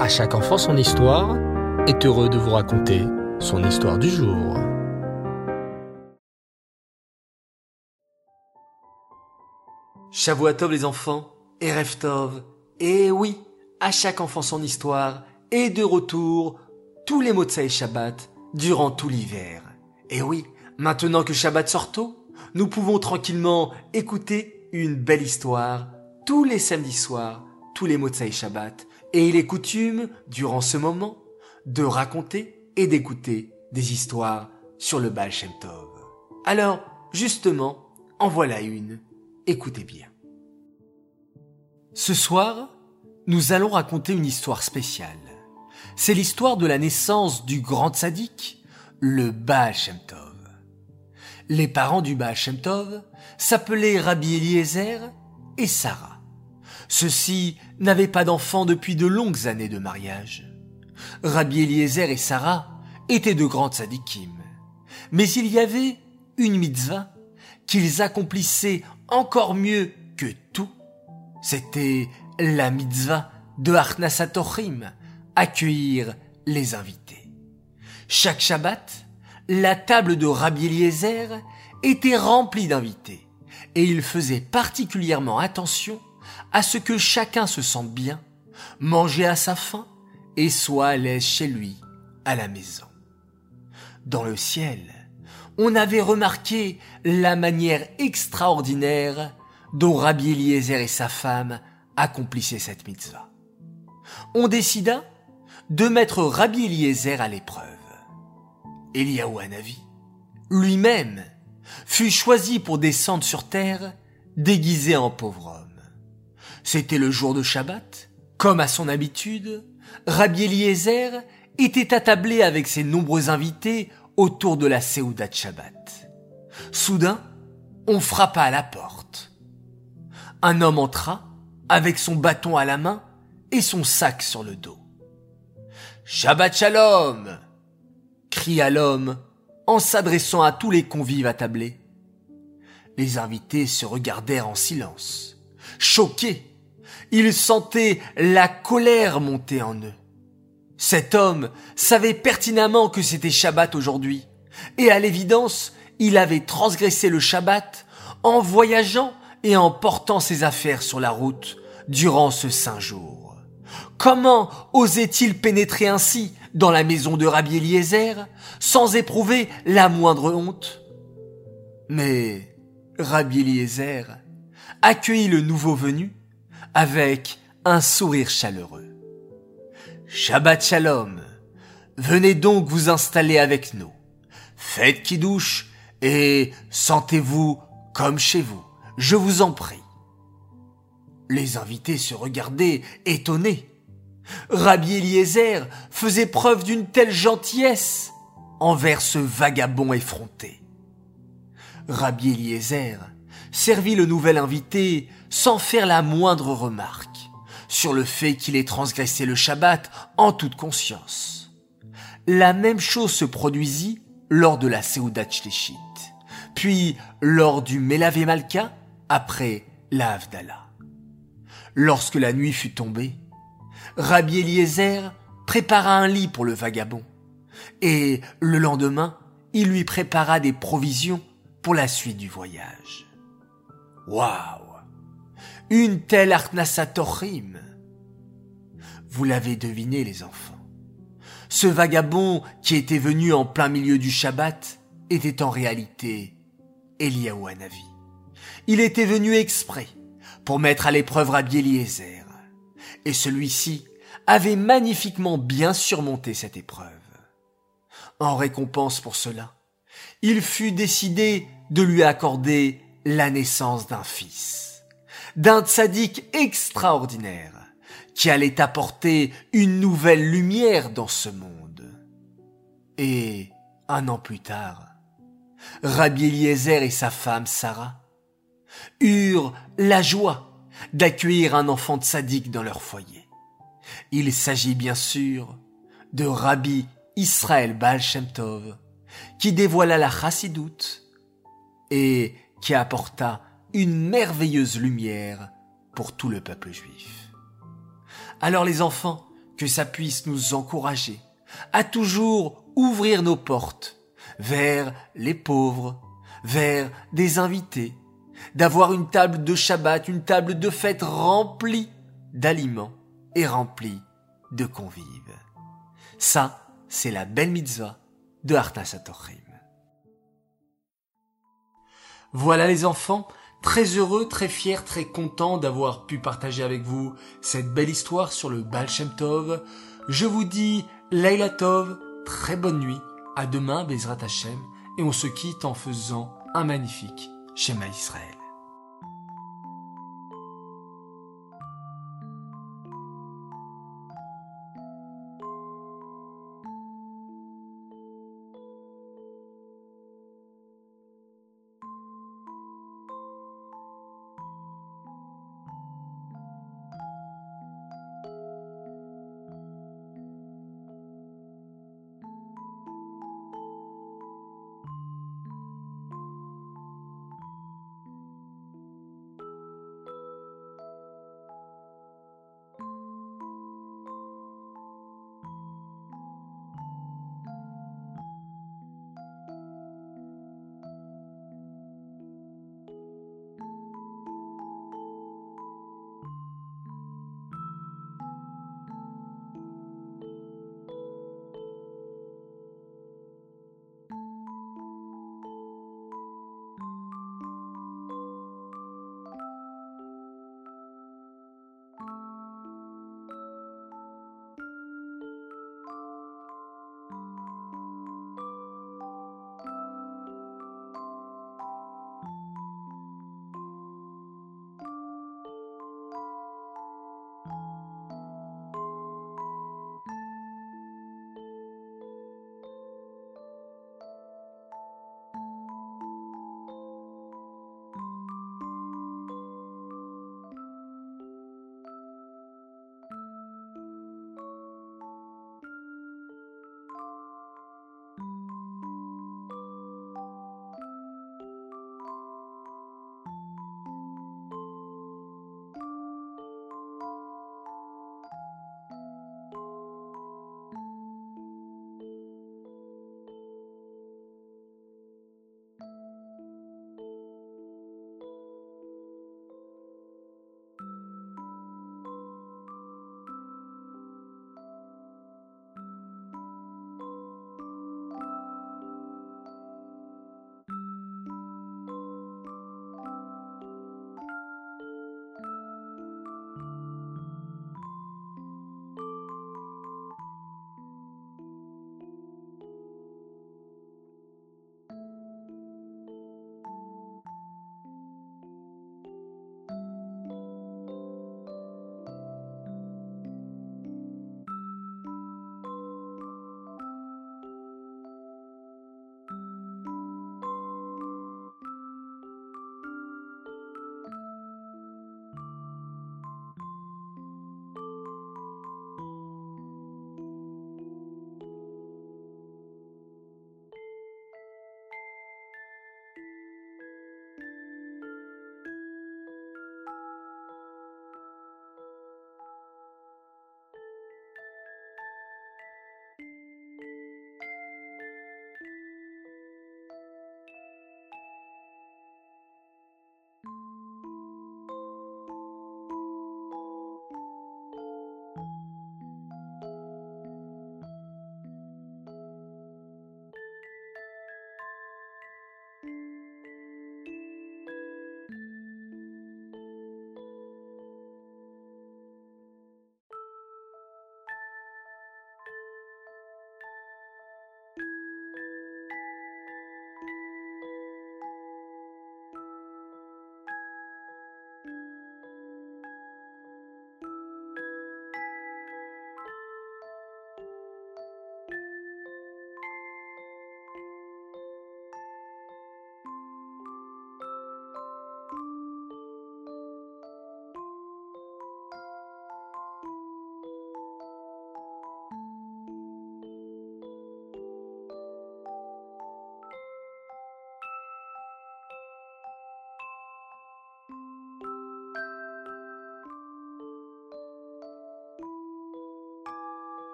À chaque enfant son histoire est heureux de vous raconter son histoire du jour. Shavuatov les enfants, et Reftov, et oui, à chaque enfant son histoire, et de retour, tous les mots de Shabbat, durant tout l'hiver. Et oui, maintenant que Shabbat sort tôt, nous pouvons tranquillement écouter une belle histoire tous les samedis soirs, tous les mots de Shabbat, et il est coutume, durant ce moment, de raconter et d'écouter des histoires sur le Baal Tov. Alors, justement, en voilà une. Écoutez bien. Ce soir, nous allons raconter une histoire spéciale. C'est l'histoire de la naissance du grand sadique, le Baal Shem Tov. Les parents du Baal Shem Tov s'appelaient Rabbi Eliezer et Sarah. Ceux-ci n'avaient pas d'enfants depuis de longues années de mariage. Rabbi Eliezer et Sarah étaient de grands tzadikim. Mais il y avait une mitzvah qu'ils accomplissaient encore mieux que tout. C'était la mitzvah de Arnasatochim, accueillir les invités. Chaque Shabbat, la table de Rabbi Eliezer était remplie d'invités et il faisait particulièrement attention à ce que chacun se sente bien, manger à sa faim et soit à l'aise chez lui, à la maison. Dans le ciel, on avait remarqué la manière extraordinaire dont Rabbi Eliezer et sa femme accomplissaient cette mitzvah. On décida de mettre Rabbi Eliezer à l'épreuve. Eliyahu Hanavi, lui-même, fut choisi pour descendre sur terre déguisé en pauvre homme. C'était le jour de Shabbat. Comme à son habitude, Rabbi Eliezer était attablé avec ses nombreux invités autour de la Séouda de Shabbat. Soudain, on frappa à la porte. Un homme entra avec son bâton à la main et son sac sur le dos. Shabbat Shalom! cria l'homme en s'adressant à tous les convives attablés. Les invités se regardèrent en silence, choqués ils sentaient la colère monter en eux. Cet homme savait pertinemment que c'était Shabbat aujourd'hui, et à l'évidence, il avait transgressé le Shabbat en voyageant et en portant ses affaires sur la route durant ce saint jour. Comment osait-il pénétrer ainsi dans la maison de Rabbi Eliezer sans éprouver la moindre honte? Mais Rabbi Eliezer accueillit le nouveau venu avec un sourire chaleureux. Shabbat Shalom, venez donc vous installer avec nous. Faites qui douche et sentez-vous comme chez vous, je vous en prie. Les invités se regardaient étonnés. Rabbi Eliezer faisait preuve d'une telle gentillesse envers ce vagabond effronté. Rabbi Eliezer servit le nouvel invité sans faire la moindre remarque sur le fait qu'il ait transgressé le Shabbat en toute conscience. La même chose se produisit lors de la Seudat Shlishit, puis lors du Melave Malka, après la Havdalah. Lorsque la nuit fut tombée, Rabbi Eliezer prépara un lit pour le vagabond, et le lendemain, il lui prépara des provisions pour la suite du voyage. Waouh Une telle Artnasatorim Vous l'avez deviné, les enfants. Ce vagabond qui était venu en plein milieu du Shabbat était en réalité Eliaou Hanavi. Il était venu exprès pour mettre à l'épreuve Rabbi Eliezer. Et celui-ci avait magnifiquement bien surmonté cette épreuve. En récompense pour cela, il fut décidé de lui accorder la naissance d'un fils, d'un tzaddik extraordinaire, qui allait apporter une nouvelle lumière dans ce monde. Et un an plus tard, Rabbi Eliezer et sa femme Sarah eurent la joie d'accueillir un enfant tzaddik dans leur foyer. Il s'agit bien sûr de Rabbi Israël Baal Shem Tov, qui dévoila la chassidoute et qui apporta une merveilleuse lumière pour tout le peuple juif. Alors les enfants, que ça puisse nous encourager à toujours ouvrir nos portes vers les pauvres, vers des invités, d'avoir une table de Shabbat, une table de fête remplie d'aliments et remplie de convives. Ça, c'est la belle mitzvah de Atochim. Voilà les enfants, très heureux, très fier, très content d'avoir pu partager avec vous cette belle histoire sur le Baal Shem Tov. Je vous dis Laila Tov, très bonne nuit, à demain Bezrat Hashem, et on se quitte en faisant un magnifique Shema Israël.